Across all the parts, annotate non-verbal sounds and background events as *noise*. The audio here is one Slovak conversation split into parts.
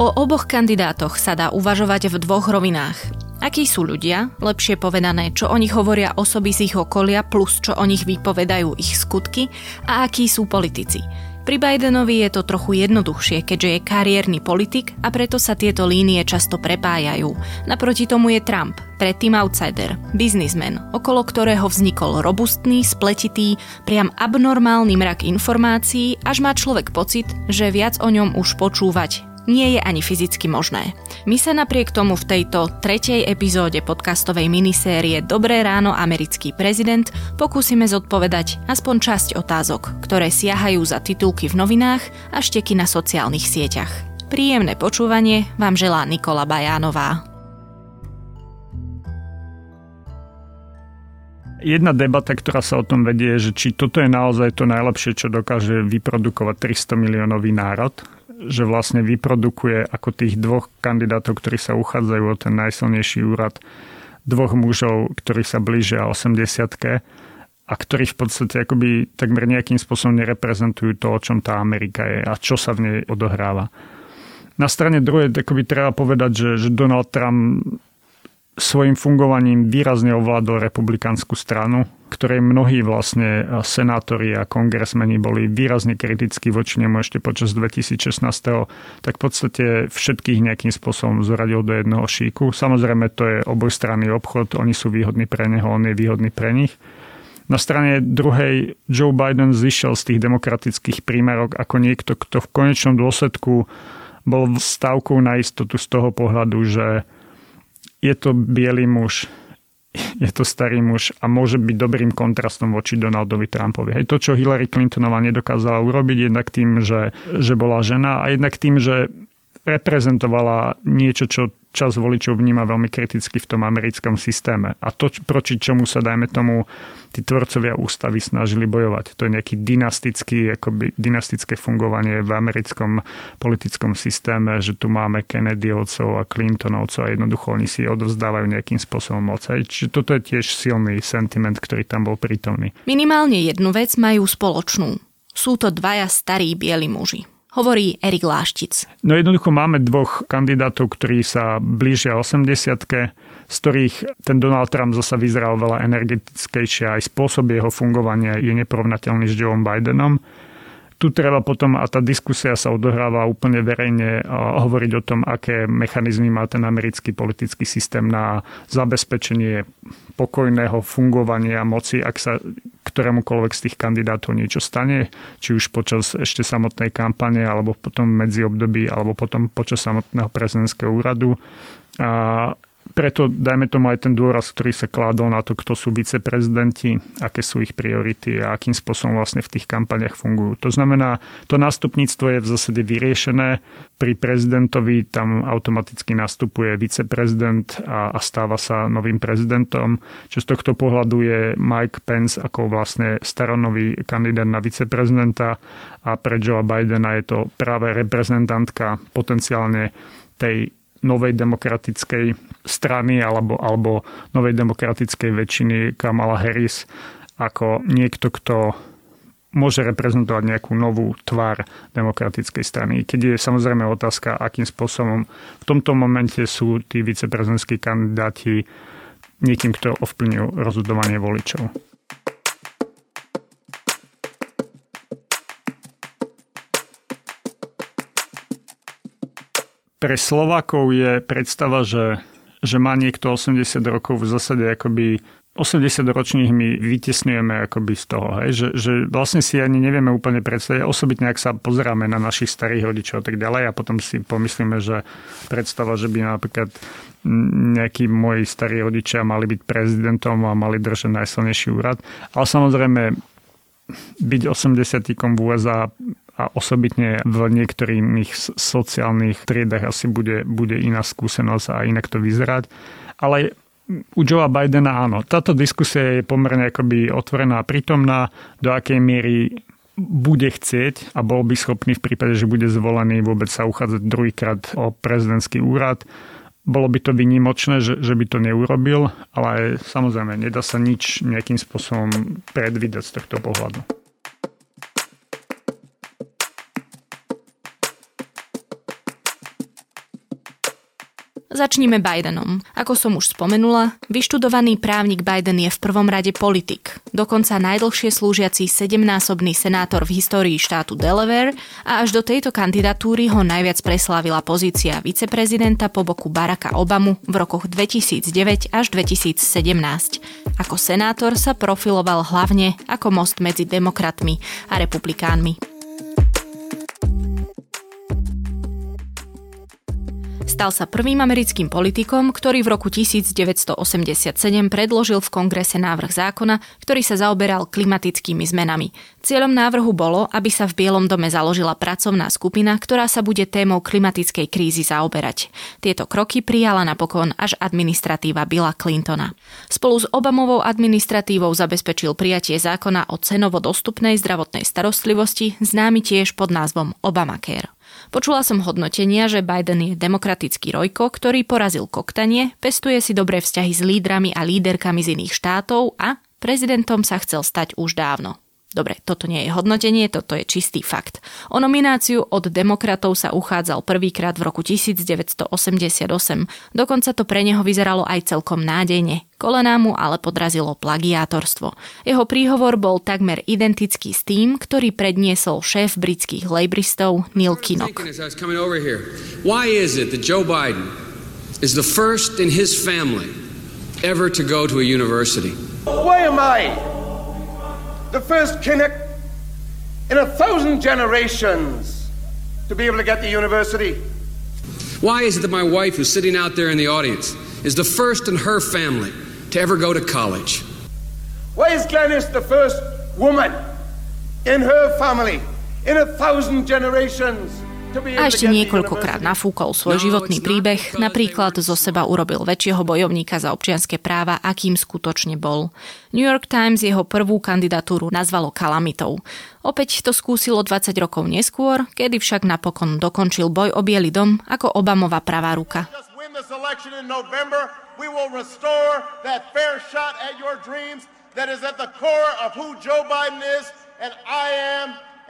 O oboch kandidátoch sa dá uvažovať v dvoch rovinách. Akí sú ľudia, lepšie povedané, čo o nich hovoria osoby z ich okolia plus čo o nich vypovedajú ich skutky a akí sú politici. Pri Bidenovi je to trochu jednoduchšie, keďže je kariérny politik a preto sa tieto línie často prepájajú. Naproti tomu je Trump, predtým outsider, biznismen, okolo ktorého vznikol robustný, spletitý, priam abnormálny mrak informácií, až má človek pocit, že viac o ňom už počúvať nie je ani fyzicky možné. My sa napriek tomu v tejto tretej epizóde podcastovej minisérie Dobré ráno americký prezident pokúsime zodpovedať aspoň časť otázok, ktoré siahajú za titulky v novinách a šteky na sociálnych sieťach. Príjemné počúvanie vám želá Nikola Bajánová. Jedna debata, ktorá sa o tom vedie, je, že či toto je naozaj to najlepšie, čo dokáže vyprodukovať 300 miliónový národ, že vlastne vyprodukuje ako tých dvoch kandidátov, ktorí sa uchádzajú o ten najsilnejší úrad, dvoch mužov, ktorí sa blížia 80 a ktorí v podstate akoby takmer nejakým spôsobom nereprezentujú to, o čom tá Amerika je a čo sa v nej odohráva. Na strane druhej by treba povedať, že, že Donald Trump svojim fungovaním výrazne ovládol republikánsku stranu, ktorej mnohí vlastne senátori a kongresmeni boli výrazne kritickí voči nemu ešte počas 2016. tak v podstate všetkých nejakým spôsobom zoradil do jedného šíku. Samozrejme to je obojstranný obchod, oni sú výhodní pre neho, on je výhodný pre nich. Na strane druhej Joe Biden zišiel z tých demokratických prímerok ako niekto, kto v konečnom dôsledku bol stavkou na istotu z toho pohľadu, že je to biely muž, *laughs* je to starý muž a môže byť dobrým kontrastom voči Donaldovi Trumpovi. Hej, to, čo Hillary Clintonová nedokázala urobiť, jednak tým, že, že bola žena a jednak tým, že reprezentovala niečo, čo čas voličov vníma veľmi kriticky v tom americkom systéme. A to, proti čomu sa, dajme tomu, tí tvorcovia ústavy snažili bojovať. To je nejaký dynastický, akoby dynastické fungovanie v americkom politickom systéme, že tu máme Kennedyovcov a Clintonovcov a jednoducho oni si odovzdávajú nejakým spôsobom moc. Čiže toto je tiež silný sentiment, ktorý tam bol prítomný. Minimálne jednu vec majú spoločnú. Sú to dvaja starí bieli muži hovorí Erik Láštic. No jednoducho máme dvoch kandidátov, ktorí sa blížia 80 z ktorých ten Donald Trump zasa vyzeral veľa energetickejšie, aj spôsob jeho fungovania je neporovnateľný s Joe Bidenom tu treba potom, a tá diskusia sa odohráva úplne verejne, hovoriť o tom, aké mechanizmy má ten americký politický systém na zabezpečenie pokojného fungovania moci, ak sa ktorémukoľvek z tých kandidátov niečo stane, či už počas ešte samotnej kampane, alebo potom medzi období, alebo potom počas samotného prezidentského úradu. A preto dajme tomu aj ten dôraz, ktorý sa kládol na to, kto sú viceprezidenti, aké sú ich priority a akým spôsobom vlastne v tých kampaniach fungujú. To znamená, to nástupníctvo je v zásade vyriešené. Pri prezidentovi tam automaticky nastupuje viceprezident a, a stáva sa novým prezidentom. Čo z tohto pohľadu je Mike Pence ako vlastne staronový kandidát na viceprezidenta a pre Joe Bidena je to práve reprezentantka potenciálne tej novej demokratickej strany alebo, alebo novej demokratickej väčšiny Kamala Harris ako niekto, kto môže reprezentovať nejakú novú tvár demokratickej strany. Keď je samozrejme otázka, akým spôsobom v tomto momente sú tí viceprezidentskí kandidáti niekým, kto ovplyvňujú rozhodovanie voličov. pre Slovákov je predstava, že, že má niekto 80 rokov v zásade akoby 80 ročných my vytesňujeme akoby z toho, hej? Že, že vlastne si ani nevieme úplne predstaviť, osobitne ak sa pozeráme na našich starých rodičov a tak ďalej a potom si pomyslíme, že predstava, že by napríklad nejakí moji starí rodičia mali byť prezidentom a mali držať najsilnejší úrad. Ale samozrejme byť 80 v USA a osobitne v niektorých sociálnych triedach asi bude, bude iná skúsenosť a inak to vyzerať. Ale u Joea Bidena áno. Táto diskusia je pomerne akoby otvorená a prítomná, do akej miery bude chcieť a bol by schopný v prípade, že bude zvolený vôbec sa uchádzať druhýkrát o prezidentský úrad. Bolo by to vynimočné, že, že by to neurobil, ale samozrejme nedá sa nič nejakým spôsobom predvídať z tohto pohľadu. Začníme Bidenom. Ako som už spomenula, vyštudovaný právnik Biden je v prvom rade politik. Dokonca najdlhšie slúžiaci sedemnásobný senátor v histórii štátu Delaware a až do tejto kandidatúry ho najviac preslávila pozícia viceprezidenta po boku Baracka Obamu v rokoch 2009 až 2017. Ako senátor sa profiloval hlavne ako most medzi demokratmi a republikánmi. Stal sa prvým americkým politikom, ktorý v roku 1987 predložil v kongrese návrh zákona, ktorý sa zaoberal klimatickými zmenami. Cieľom návrhu bolo, aby sa v Bielom dome založila pracovná skupina, ktorá sa bude témou klimatickej krízy zaoberať. Tieto kroky prijala napokon až administratíva Billa Clintona. Spolu s Obamovou administratívou zabezpečil prijatie zákona o cenovo dostupnej zdravotnej starostlivosti, známy tiež pod názvom Obamacare. Počula som hodnotenia, že Biden je demokratický rojko, ktorý porazil koktanie, pestuje si dobré vzťahy s lídrami a líderkami z iných štátov a prezidentom sa chcel stať už dávno. Dobre, toto nie je hodnotenie, toto je čistý fakt. O nomináciu od demokratov sa uchádzal prvýkrát v roku 1988. Dokonca to pre neho vyzeralo aj celkom nádejne. Kolená mu ale podrazilo plagiátorstvo. Jeho príhovor bol takmer identický s tým, ktorý predniesol šéf britských lejbristov Neil Kinnock. Why is it that Joe Biden is the first in his family ever to go to a university? Why am I the first Kinnick in a thousand generations to be able to get to university. Why is it that my wife, who's sitting out there in the audience, is the first in her family to ever go to college? Why is Glenys the first woman in her family in a thousand generations A ešte niekoľkokrát nafúkol svoj životný príbeh, napríklad zo seba urobil väčšieho bojovníka za občianske práva, akým skutočne bol. New York Times jeho prvú kandidatúru nazvalo kalamitou. Opäť to skúsilo 20 rokov neskôr, kedy však napokon dokončil boj o Bielý dom ako Obamová pravá ruka.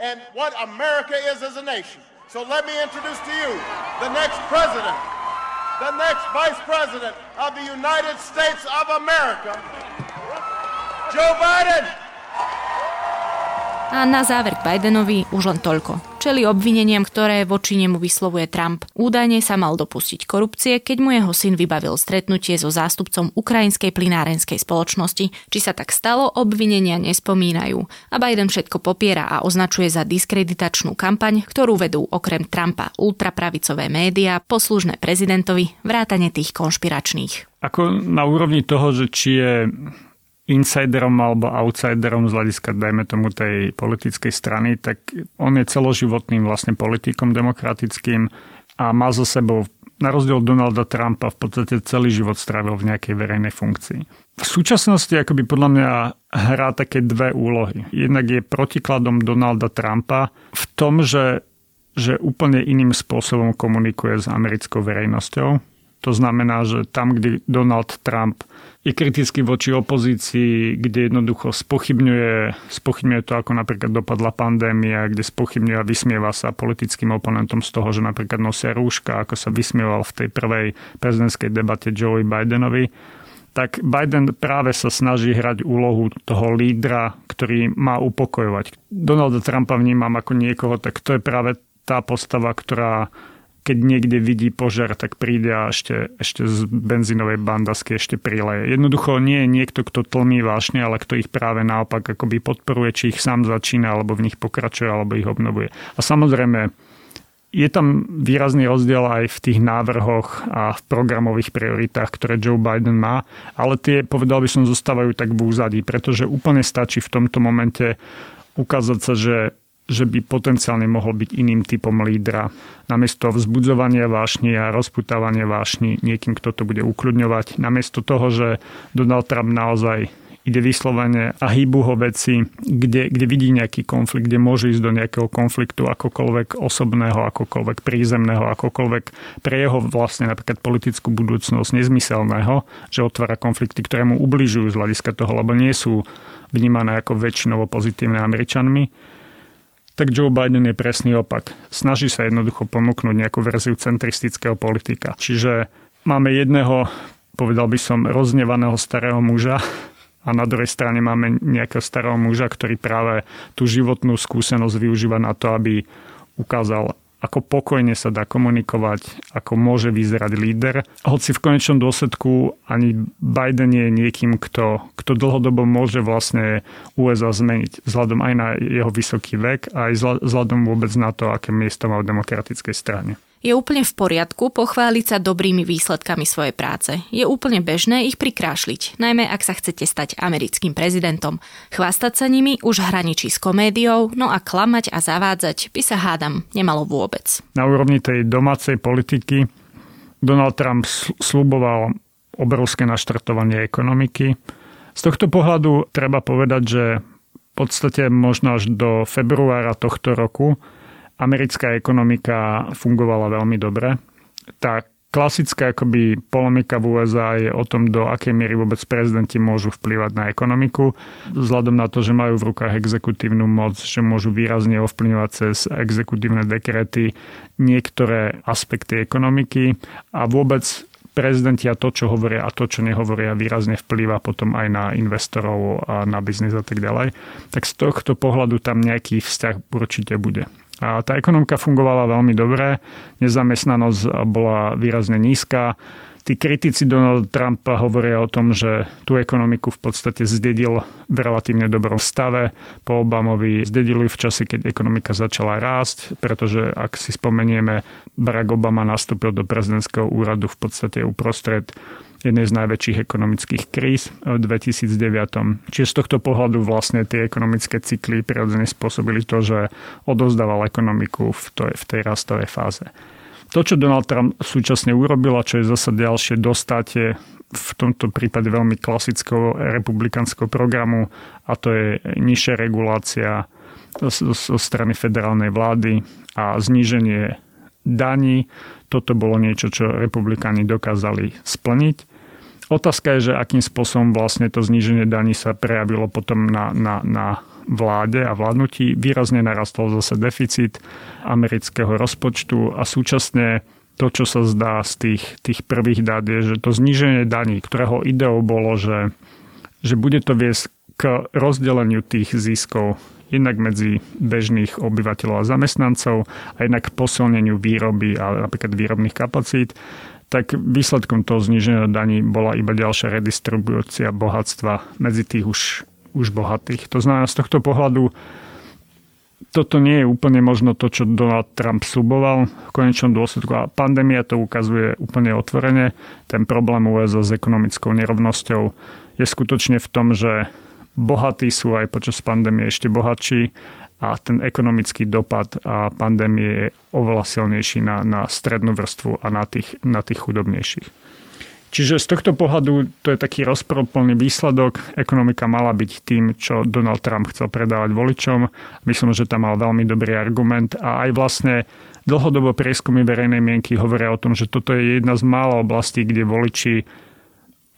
and what America is as a nation. So let me introduce to you the next president, the next vice president of the United States of America, Joe Biden. A na záver k Bidenovi už len toľko. Čeli obvineniam, ktoré voči nemu vyslovuje Trump. Údajne sa mal dopustiť korupcie, keď mu jeho syn vybavil stretnutie so zástupcom ukrajinskej plinárenskej spoločnosti. Či sa tak stalo, obvinenia nespomínajú. A Biden všetko popiera a označuje za diskreditačnú kampaň, ktorú vedú okrem Trumpa ultrapravicové médiá, poslužné prezidentovi, vrátane tých konšpiračných. Ako na úrovni toho, že či je insiderom alebo outsiderom z hľadiska, dajme tomu, tej politickej strany, tak on je celoživotným vlastne politikom demokratickým a má za sebou na rozdiel od Donalda Trumpa v podstate celý život strávil v nejakej verejnej funkcii. V súčasnosti akoby podľa mňa hrá také dve úlohy. Jednak je protikladom Donalda Trumpa v tom, že, že úplne iným spôsobom komunikuje s americkou verejnosťou. To znamená, že tam, kde Donald Trump je kritický voči opozícii, kde jednoducho spochybňuje, spochybňuje to, ako napríklad dopadla pandémia, kde spochybňuje a vysmieva sa politickým oponentom z toho, že napríklad nosia rúška, ako sa vysmieval v tej prvej prezidentskej debate Joey Bidenovi, tak Biden práve sa snaží hrať úlohu toho lídra, ktorý má upokojovať. Donalda Trumpa vnímam ako niekoho, tak to je práve tá postava, ktorá keď niekde vidí požiar, tak príde a ešte, ešte z benzínovej bandasky ešte prileje. Jednoducho nie je niekto, kto tlmí vášne, ale kto ich práve naopak akoby podporuje, či ich sám začína, alebo v nich pokračuje, alebo ich obnovuje. A samozrejme, je tam výrazný rozdiel aj v tých návrhoch a v programových prioritách, ktoré Joe Biden má, ale tie, povedal by som, zostávajú tak v úzadí, pretože úplne stačí v tomto momente ukázať sa, že že by potenciálne mohol byť iným typom lídra. Namiesto vzbudzovania vášni a rozputávania vášni niekým, kto to bude ukľudňovať. Namiesto toho, že Donald Trump naozaj ide vyslovene a hýbu ho veci, kde, kde vidí nejaký konflikt, kde môže ísť do nejakého konfliktu akokoľvek osobného, akokoľvek prízemného, akokoľvek pre jeho vlastne napríklad politickú budúcnosť nezmyselného, že otvára konflikty, ktoré mu ubližujú z hľadiska toho, lebo nie sú vnímané ako väčšinovo pozitívne Američanmi tak Joe Biden je presný opak. Snaží sa jednoducho ponúknuť nejakú verziu centristického politika. Čiže máme jedného, povedal by som, roznevaného starého muža a na druhej strane máme nejakého starého muža, ktorý práve tú životnú skúsenosť využíva na to, aby ukázal ako pokojne sa dá komunikovať, ako môže vyzerať líder. Hoci v konečnom dôsledku ani Biden je niekým, kto, kto dlhodobo môže vlastne USA zmeniť vzhľadom aj na jeho vysoký vek a aj vzhľadom vôbec na to, aké miesto má v demokratickej strane. Je úplne v poriadku pochváliť sa dobrými výsledkami svojej práce. Je úplne bežné ich prikrášliť, najmä ak sa chcete stať americkým prezidentom. Chvástať sa nimi už hraničí s komédiou, no a klamať a zavádzať by sa hádam nemalo vôbec. Na úrovni tej domácej politiky Donald Trump sluboval obrovské naštartovanie ekonomiky. Z tohto pohľadu treba povedať, že v podstate možno až do februára tohto roku americká ekonomika fungovala veľmi dobre. Tá klasická akoby polemika v USA je o tom, do akej miery vôbec prezidenti môžu vplývať na ekonomiku, vzhľadom na to, že majú v rukách exekutívnu moc, že môžu výrazne ovplyvňovať cez exekutívne dekrety niektoré aspekty ekonomiky a vôbec prezidenti a to, čo hovoria a to, čo nehovoria, výrazne vplýva potom aj na investorov a na biznis a tak ďalej. Tak z tohto pohľadu tam nejaký vzťah určite bude. A tá ekonomika fungovala veľmi dobre, nezamestnanosť bola výrazne nízka. Tí kritici Donald Trumpa hovoria o tom, že tú ekonomiku v podstate zdedil v relatívne dobrom stave. Po Obamovi zdedili v čase, keď ekonomika začala rásť, pretože ak si spomenieme, Barack Obama nastúpil do prezidentského úradu v podstate uprostred jednej z najväčších ekonomických kríz v 2009. Čiže z tohto pohľadu vlastne tie ekonomické cykly prirodzene spôsobili to, že odozdával ekonomiku v, to, v tej rastovej fáze. To, čo Donald Trump súčasne urobil a čo je zase ďalšie dostate v tomto prípade veľmi klasickou republikánskou programu a to je nižšia regulácia zo strany federálnej vlády a zníženie daní. Toto bolo niečo, čo republikáni dokázali splniť. Otázka je, že akým spôsobom vlastne to zníženie daní sa prejavilo potom na, na, na vláde a vládnutí. Výrazne narastol zase deficit amerického rozpočtu a súčasne to, čo sa zdá z tých, tých prvých dát, je, že to zníženie daní, ktorého ideou bolo, že, že bude to viesť k rozdeleniu tých ziskov jednak medzi bežných obyvateľov a zamestnancov a jednak k posilneniu výroby a napríklad výrobných kapacít, tak výsledkom toho zniženia daní bola iba ďalšia redistribúcia bohatstva medzi tých už, už bohatých. To znamená, z tohto pohľadu toto nie je úplne možno to, čo Donald Trump sluboval v konečnom dôsledku a pandémia to ukazuje úplne otvorene. Ten problém USA s ekonomickou nerovnosťou je skutočne v tom, že bohatí sú aj počas pandémie ešte bohatší a ten ekonomický dopad a pandémie je oveľa silnejší na, na strednú vrstvu a na tých, na tých chudobnejších. Čiže z tohto pohľadu to je taký rozporúplný výsledok. Ekonomika mala byť tým, čo Donald Trump chcel predávať voličom. Myslím, že tam mal veľmi dobrý argument a aj vlastne dlhodobo prieskumy verejnej mienky hovoria o tom, že toto je jedna z mála oblastí, kde voliči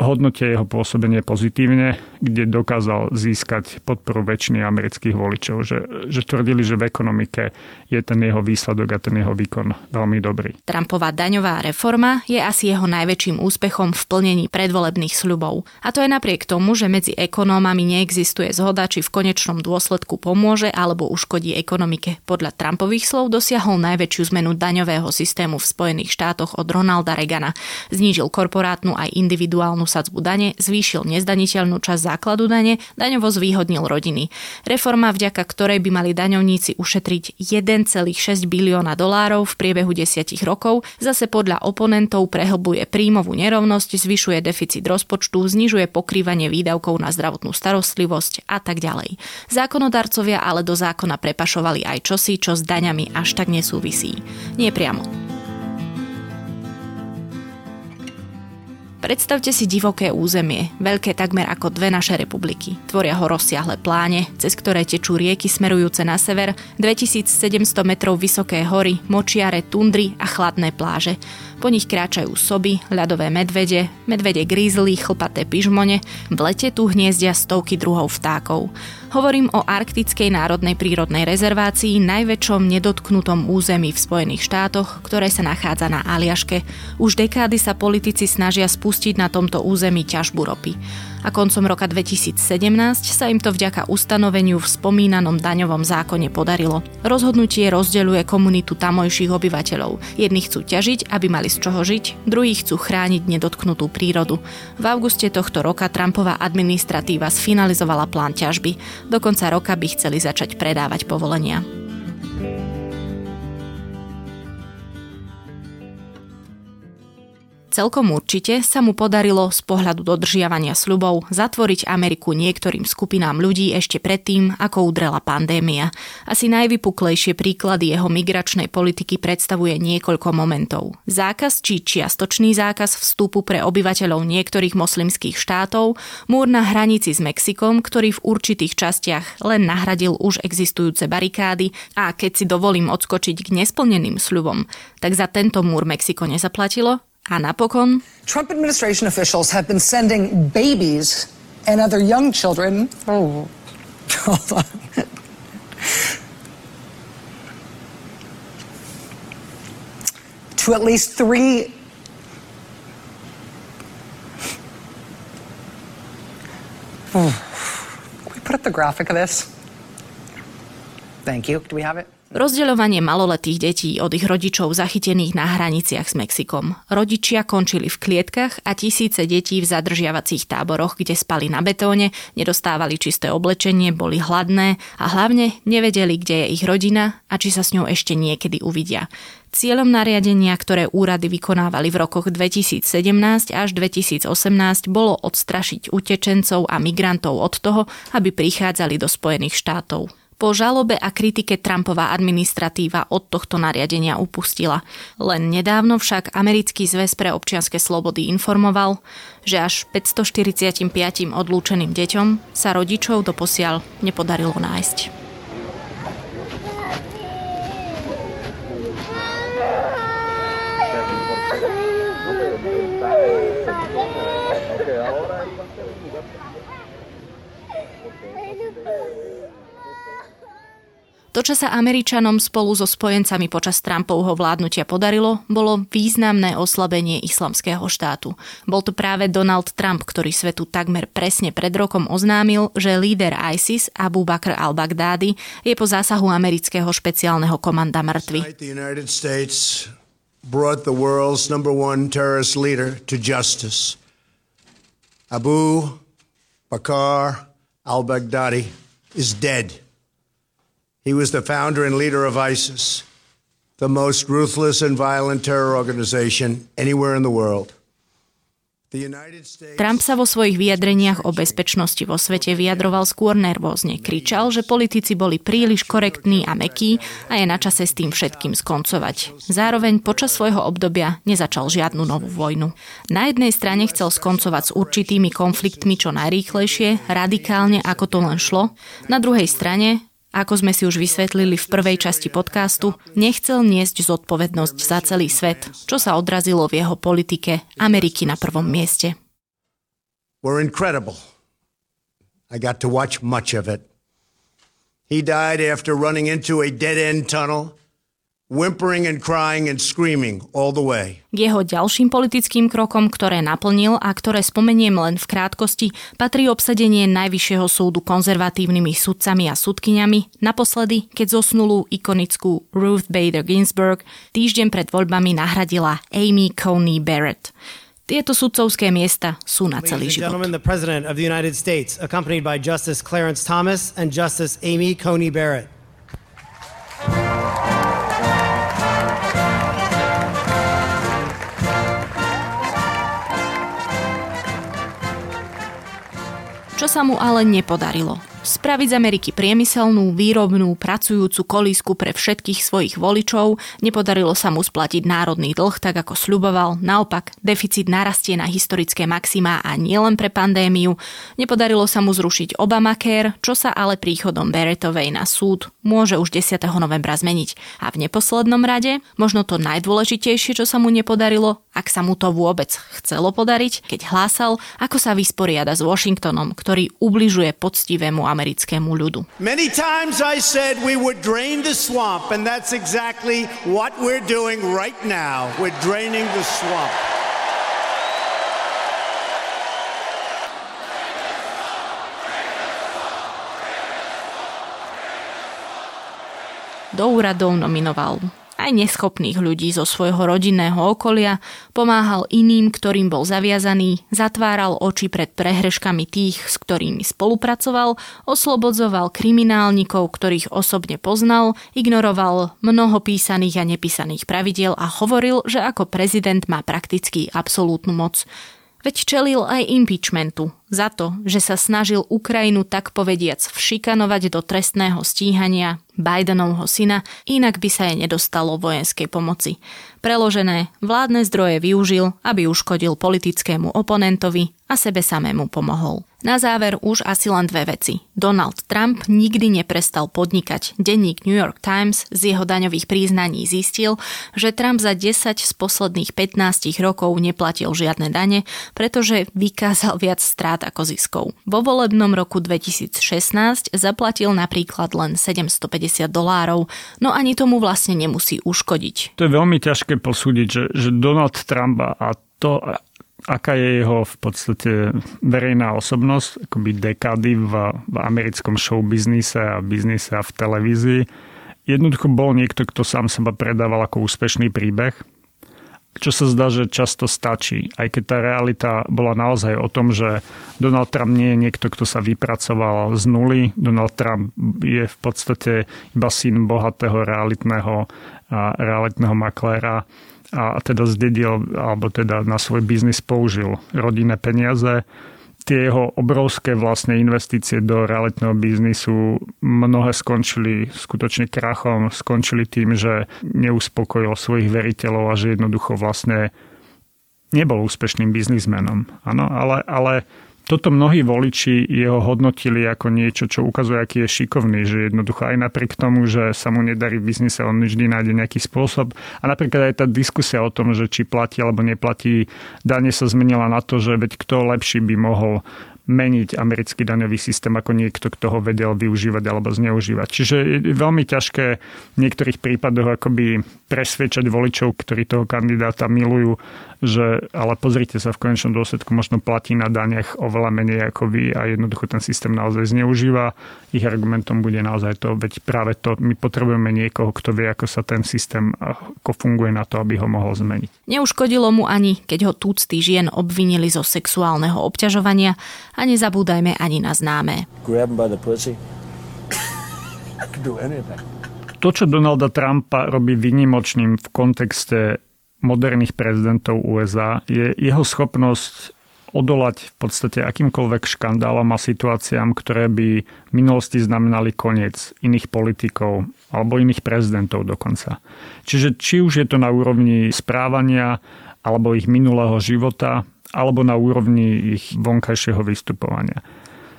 hodnotia jeho pôsobenie pozitívne, kde dokázal získať podporu väčšiny amerických voličov, že, že tvrdili, že v ekonomike je ten jeho výsledok a ten jeho výkon veľmi dobrý. Trumpová daňová reforma je asi jeho najväčším úspechom v plnení predvolebných sľubov. A to je napriek tomu, že medzi ekonómami neexistuje zhoda, či v konečnom dôsledku pomôže alebo uškodí ekonomike. Podľa Trumpových slov dosiahol najväčšiu zmenu daňového systému v Spojených štátoch od Ronalda Reagana. Znížil korporátnu aj individuálnu sadzbu dane, zvýšil nezdaniteľnú časť základu dane, daňovo zvýhodnil rodiny. Reforma, vďaka ktorej by mali daňovníci ušetriť 1,6 bilióna dolárov v priebehu desiatich rokov, zase podľa oponentov prehlbuje príjmovú nerovnosť, zvyšuje deficit rozpočtu, znižuje pokrývanie výdavkov na zdravotnú starostlivosť a tak ďalej. Zákonodarcovia ale do zákona prepašovali aj čosi, čo s daňami až tak nesúvisí. Nie priamo. Predstavte si divoké územie, veľké takmer ako dve naše republiky. Tvoria ho rozsiahle pláne, cez ktoré tečú rieky smerujúce na sever, 2700 metrov vysoké hory, močiare, tundry a chladné pláže. Po nich kráčajú soby, ľadové medvede, medvede grizzly, chlpaté pyžmone, v lete tu hniezdia stovky druhov vtákov. Hovorím o Arktickej národnej prírodnej rezervácii, najväčšom nedotknutom území v Spojených štátoch, ktoré sa nachádza na Aliaške. Už dekády sa politici snažia spustiť na tomto území ťažbu ropy a koncom roka 2017 sa im to vďaka ustanoveniu v spomínanom daňovom zákone podarilo. Rozhodnutie rozdeľuje komunitu tamojších obyvateľov. Jedni chcú ťažiť, aby mali z čoho žiť, druhí chcú chrániť nedotknutú prírodu. V auguste tohto roka Trumpová administratíva sfinalizovala plán ťažby. Do konca roka by chceli začať predávať povolenia. Celkom určite sa mu podarilo z pohľadu dodržiavania sľubov zatvoriť Ameriku niektorým skupinám ľudí ešte predtým, ako udrela pandémia. Asi najvypuklejšie príklady jeho migračnej politiky predstavuje niekoľko momentov. Zákaz či čiastočný zákaz vstupu pre obyvateľov niektorých moslimských štátov, múr na hranici s Mexikom, ktorý v určitých častiach len nahradil už existujúce barikády a keď si dovolím odskočiť k nesplneným sľubom, tak za tento múr Mexiko nezaplatilo a napokon... Trump administration officials have been sending babies and other young children... Oh, *laughs* hold on. to at least three *sighs* Can we put up the graphic of this? Thank you. Do we have it? Rozdeľovanie maloletých detí od ich rodičov zachytených na hraniciach s Mexikom. Rodičia končili v klietkach a tisíce detí v zadržiavacích táboroch, kde spali na betóne, nedostávali čisté oblečenie, boli hladné a hlavne nevedeli, kde je ich rodina a či sa s ňou ešte niekedy uvidia. Cieľom nariadenia, ktoré úrady vykonávali v rokoch 2017 až 2018, bolo odstrašiť utečencov a migrantov od toho, aby prichádzali do Spojených štátov. Po žalobe a kritike Trumpová administratíva od tohto nariadenia upustila. Len nedávno však Americký zväz pre občianske slobody informoval, že až 545 odlúčeným deťom sa rodičov doposiaľ nepodarilo nájsť. To, čo sa Američanom spolu so spojencami počas Trumpovho vládnutia podarilo, bolo významné oslabenie islamského štátu. Bol to práve Donald Trump, ktorý svetu takmer presne pred rokom oznámil, že líder ISIS Abu Bakr al-Baghdadi je po zásahu amerického špeciálneho komanda mŕtvy. brought the world's number one terrorist leader to justice. Abu Bakr al-Baghdadi is dead. He was the founder and leader of ISIS, the most ruthless and violent terror organization anywhere in the world. Trump sa vo svojich vyjadreniach o bezpečnosti vo svete vyjadroval skôr nervózne. Kričal, že politici boli príliš korektní a mekí a je na čase s tým všetkým skoncovať. Zároveň počas svojho obdobia nezačal žiadnu novú vojnu. Na jednej strane chcel skoncovať s určitými konfliktmi čo najrýchlejšie, radikálne ako to len šlo. Na druhej strane ako sme si už vysvetlili v prvej časti podcastu, nechcel niesť zodpovednosť za celý svet, čo sa odrazilo v jeho politike Ameriky na prvom mieste. Were incredible. I got to watch much of it. He died after running into a dead-end tunnel whimpering and crying and screaming all the way. K jeho ďalším politickým krokom, ktoré naplnil a ktoré spomeniem len v krátkosti, patrí obsadenie Najvyššieho súdu konzervatívnymi sudcami a sudkyňami, naposledy, keď zosnulú ikonickú Ruth Bader Ginsburg týždeň pred voľbami nahradila Amy Coney Barrett. Tieto sudcovské miesta sú na celý život. the President of the United States, accompanied by Justice Clarence Thomas and Justice Amy Coney Barrett. Sa mu ale nepodarilo. Spraviť z Ameriky priemyselnú, výrobnú, pracujúcu kolísku pre všetkých svojich voličov, nepodarilo sa mu splatiť národný dlh tak ako sľuboval, naopak deficit narastie na historické maxima a nielen pre pandémiu, nepodarilo sa mu zrušiť Obamacare, čo sa ale príchodom Beretovej na súd môže už 10. novembra zmeniť. A v neposlednom rade, možno to najdôležitejšie, čo sa mu nepodarilo, ak sa mu to vôbec chcelo podariť, keď hlásal, ako sa vysporiada s Washingtonom, ktorý ubližuje poctivému americkému ľudu. Many times I said we would drain the swamp and that's exactly what we're doing right now. We're draining the swamp. Do úradov nominoval aj neschopných ľudí zo svojho rodinného okolia, pomáhal iným, ktorým bol zaviazaný, zatváral oči pred prehreškami tých, s ktorými spolupracoval, oslobodzoval kriminálnikov, ktorých osobne poznal, ignoroval mnoho písaných a nepísaných pravidiel a hovoril, že ako prezident má prakticky absolútnu moc. Veď čelil aj impeachmentu za to, že sa snažil Ukrajinu tak povediac všikanovať do trestného stíhania Bidenovho syna, inak by sa jej nedostalo vojenskej pomoci. Preložené, vládne zdroje využil, aby uškodil politickému oponentovi a sebe samému pomohol. Na záver už asi len dve veci. Donald Trump nikdy neprestal podnikať. Denník New York Times z jeho daňových príznaní zistil, že Trump za 10 z posledných 15 rokov neplatil žiadne dane, pretože vykázal viac strát ako ziskov. Vo volebnom roku 2016 zaplatil napríklad len 750 dolárov, no ani tomu vlastne nemusí uškodiť. To je veľmi ťažké posúdiť, že, že Donald Trump a to, aká je jeho v podstate verejná osobnosť, akoby dekády v, v americkom showbiznise a biznise a v televízii. Jednoducho bol niekto, kto sám seba predával ako úspešný príbeh, čo sa zdá, že často stačí. Aj keď tá realita bola naozaj o tom, že Donald Trump nie je niekto, kto sa vypracoval z nuly. Donald Trump je v podstate iba syn bohatého realitného, realitného makléra a teda zdedil, alebo teda na svoj biznis použil rodinné peniaze. Tie jeho obrovské vlastné investície do realitného biznisu mnohé skončili skutočne krachom, skončili tým, že neuspokojil svojich veriteľov a že jednoducho vlastne nebol úspešným biznismenom. Ano, ale, ale toto mnohí voliči jeho hodnotili ako niečo, čo ukazuje, aký je šikovný, že jednoducho aj napriek tomu, že sa mu nedarí v biznise, on vždy nájde nejaký spôsob. A napríklad aj tá diskusia o tom, že či platí alebo neplatí, dane sa zmenila na to, že veď kto lepší by mohol meniť americký daňový systém ako niekto, kto ho vedel využívať alebo zneužívať. Čiže je veľmi ťažké v niektorých prípadoch akoby presvedčať voličov, ktorí toho kandidáta milujú, že ale pozrite sa, v konečnom dôsledku možno platí na daniach oveľa menej ako vy a jednoducho ten systém naozaj zneužíva. Ich argumentom bude naozaj to, veď práve to, my potrebujeme niekoho, kto vie, ako sa ten systém ako funguje na to, aby ho mohol zmeniť. Neuškodilo mu ani, keď ho túctý žien obvinili zo sexuálneho obťažovania a nezabúdajme ani na známe. To, čo Donalda Trumpa robí vynimočným v kontexte moderných prezidentov USA je jeho schopnosť odolať v podstate akýmkoľvek škandálom a situáciám, ktoré by v minulosti znamenali koniec iných politikov alebo iných prezidentov dokonca. Čiže či už je to na úrovni správania alebo ich minulého života, alebo na úrovni ich vonkajšieho vystupovania.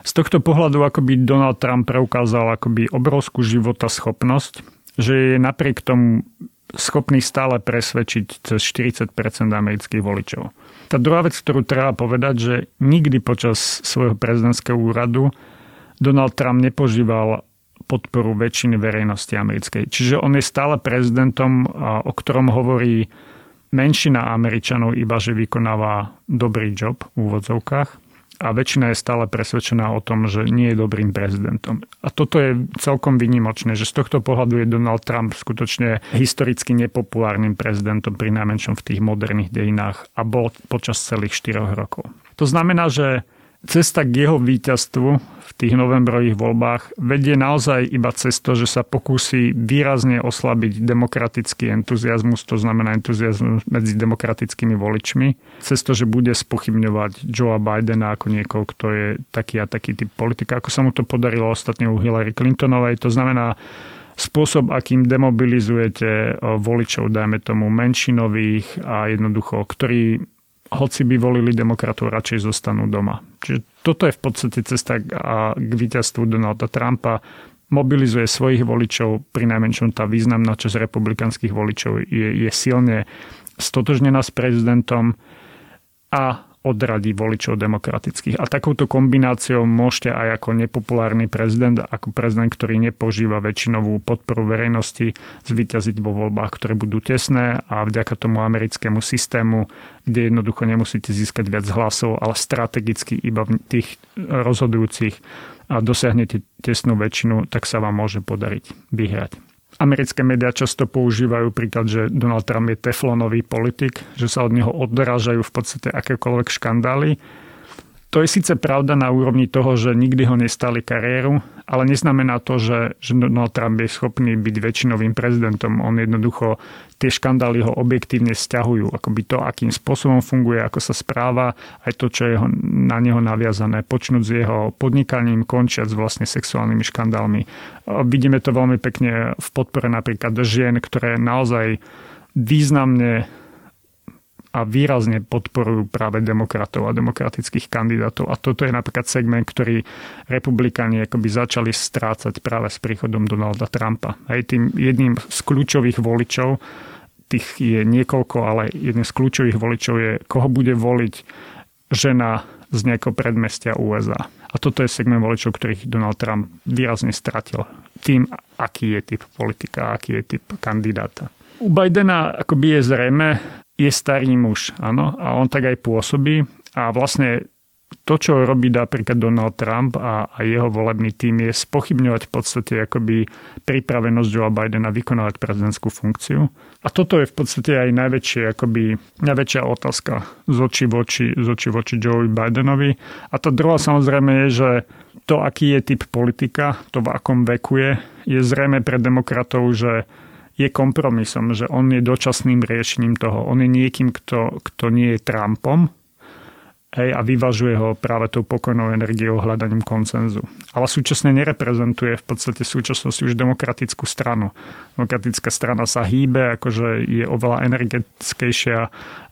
Z tohto pohľadu akoby Donald Trump preukázal akoby obrovskú života schopnosť, že je napriek tomu schopný stále presvedčiť cez 40 amerických voličov. Tá druhá vec, ktorú treba povedať, že nikdy počas svojho prezidentského úradu Donald Trump nepožíval podporu väčšiny verejnosti americkej. Čiže on je stále prezidentom, o ktorom hovorí menšina Američanov iba, že vykonáva dobrý job v úvodzovkách a väčšina je stále presvedčená o tom, že nie je dobrým prezidentom. A toto je celkom vynimočné, že z tohto pohľadu je Donald Trump skutočne historicky nepopulárnym prezidentom pri najmenšom v tých moderných dejinách a bol počas celých 4 rokov. To znamená, že cesta k jeho víťazstvu v tých novembrových voľbách vedie naozaj iba cez to, že sa pokúsi výrazne oslabiť demokratický entuziasmus, to znamená entuziasmus medzi demokratickými voličmi, cez to, že bude spochybňovať Joea Bidena ako niekoho, kto je taký a taký typ politika, ako sa mu to podarilo ostatne u Hillary Clintonovej. To znamená, spôsob, akým demobilizujete voličov, dajme tomu menšinových a jednoducho, ktorí hoci by volili demokratov, radšej zostanú doma. Čiže toto je v podstate cesta k víťazstvu Donalda Trumpa. Mobilizuje svojich voličov, pri najmenšom tá významná časť republikanských voličov je, je silne stotožnená s prezidentom a odradí voličov demokratických. A takouto kombináciou môžete aj ako nepopulárny prezident, ako prezident, ktorý nepožíva väčšinovú podporu verejnosti, zvyťaziť vo voľbách, ktoré budú tesné a vďaka tomu americkému systému, kde jednoducho nemusíte získať viac hlasov, ale strategicky iba v tých rozhodujúcich a dosiahnete tesnú väčšinu, tak sa vám môže podariť vyhrať. Americké médiá často používajú príklad, že Donald Trump je teflonový politik, že sa od neho odrážajú v podstate akékoľvek škandály to je síce pravda na úrovni toho, že nikdy ho nestali kariéru, ale neznamená to, že, že Donald Trump je schopný byť väčšinovým prezidentom. On jednoducho tie škandály ho objektívne stiahujú. Akoby to, akým spôsobom funguje, ako sa správa, aj to, čo je na neho naviazané, počnúť s jeho podnikaním, končiať s vlastne sexuálnymi škandálmi. Vidíme to veľmi pekne v podpore napríklad žien, ktoré naozaj významne a výrazne podporujú práve demokratov a demokratických kandidátov. A toto je napríklad segment, ktorý republikáni akoby začali strácať práve s príchodom Donalda Trumpa. Aj tým jedným z kľúčových voličov, tých je niekoľko, ale jedným z kľúčových voličov je, koho bude voliť žena z nejakého predmestia USA. A toto je segment voličov, ktorých Donald Trump výrazne stratil tým, aký je typ politika, aký je typ kandidáta. U Bidena akoby je zrejme, je starý muž, áno, a on tak aj pôsobí a vlastne to, čo robí napríklad Donald Trump a, a jeho volebný tým je spochybňovať v podstate akoby pripravenosť Joe Bidena vykonávať prezidentskú funkciu. A toto je v podstate aj najväčšie, akoby, najväčšia otázka z oči voči, z oči voči Joe Bidenovi. A to druhá samozrejme je, že to, aký je typ politika, to v akom veku je, je zrejme pre demokratov, že je kompromisom, že on je dočasným riešením toho. On je niekým, kto, kto nie je Trumpom hej, a vyvažuje ho práve tou pokojnou energiou hľadaním koncenzu. Ale súčasne nereprezentuje v podstate v súčasnosti už demokratickú stranu. Demokratická strana sa hýbe, akože je oveľa energetickejšia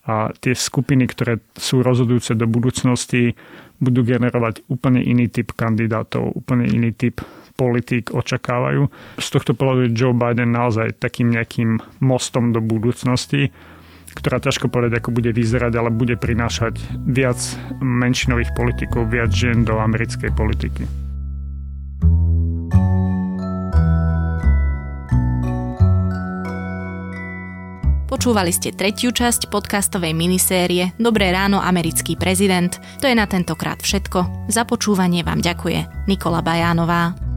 a tie skupiny, ktoré sú rozhodujúce do budúcnosti, budú generovať úplne iný typ kandidátov, úplne iný typ politík očakávajú. Z tohto pohľadu je Joe Biden naozaj takým nejakým mostom do budúcnosti, ktorá ťažko povedať, ako bude vyzerať, ale bude prinášať viac menšinových politikov, viac žien do americkej politiky. Počúvali ste tretiu časť podcastovej minisérie Dobré ráno, americký prezident. To je na tentokrát všetko. Za počúvanie vám ďakuje Nikola Bajánová.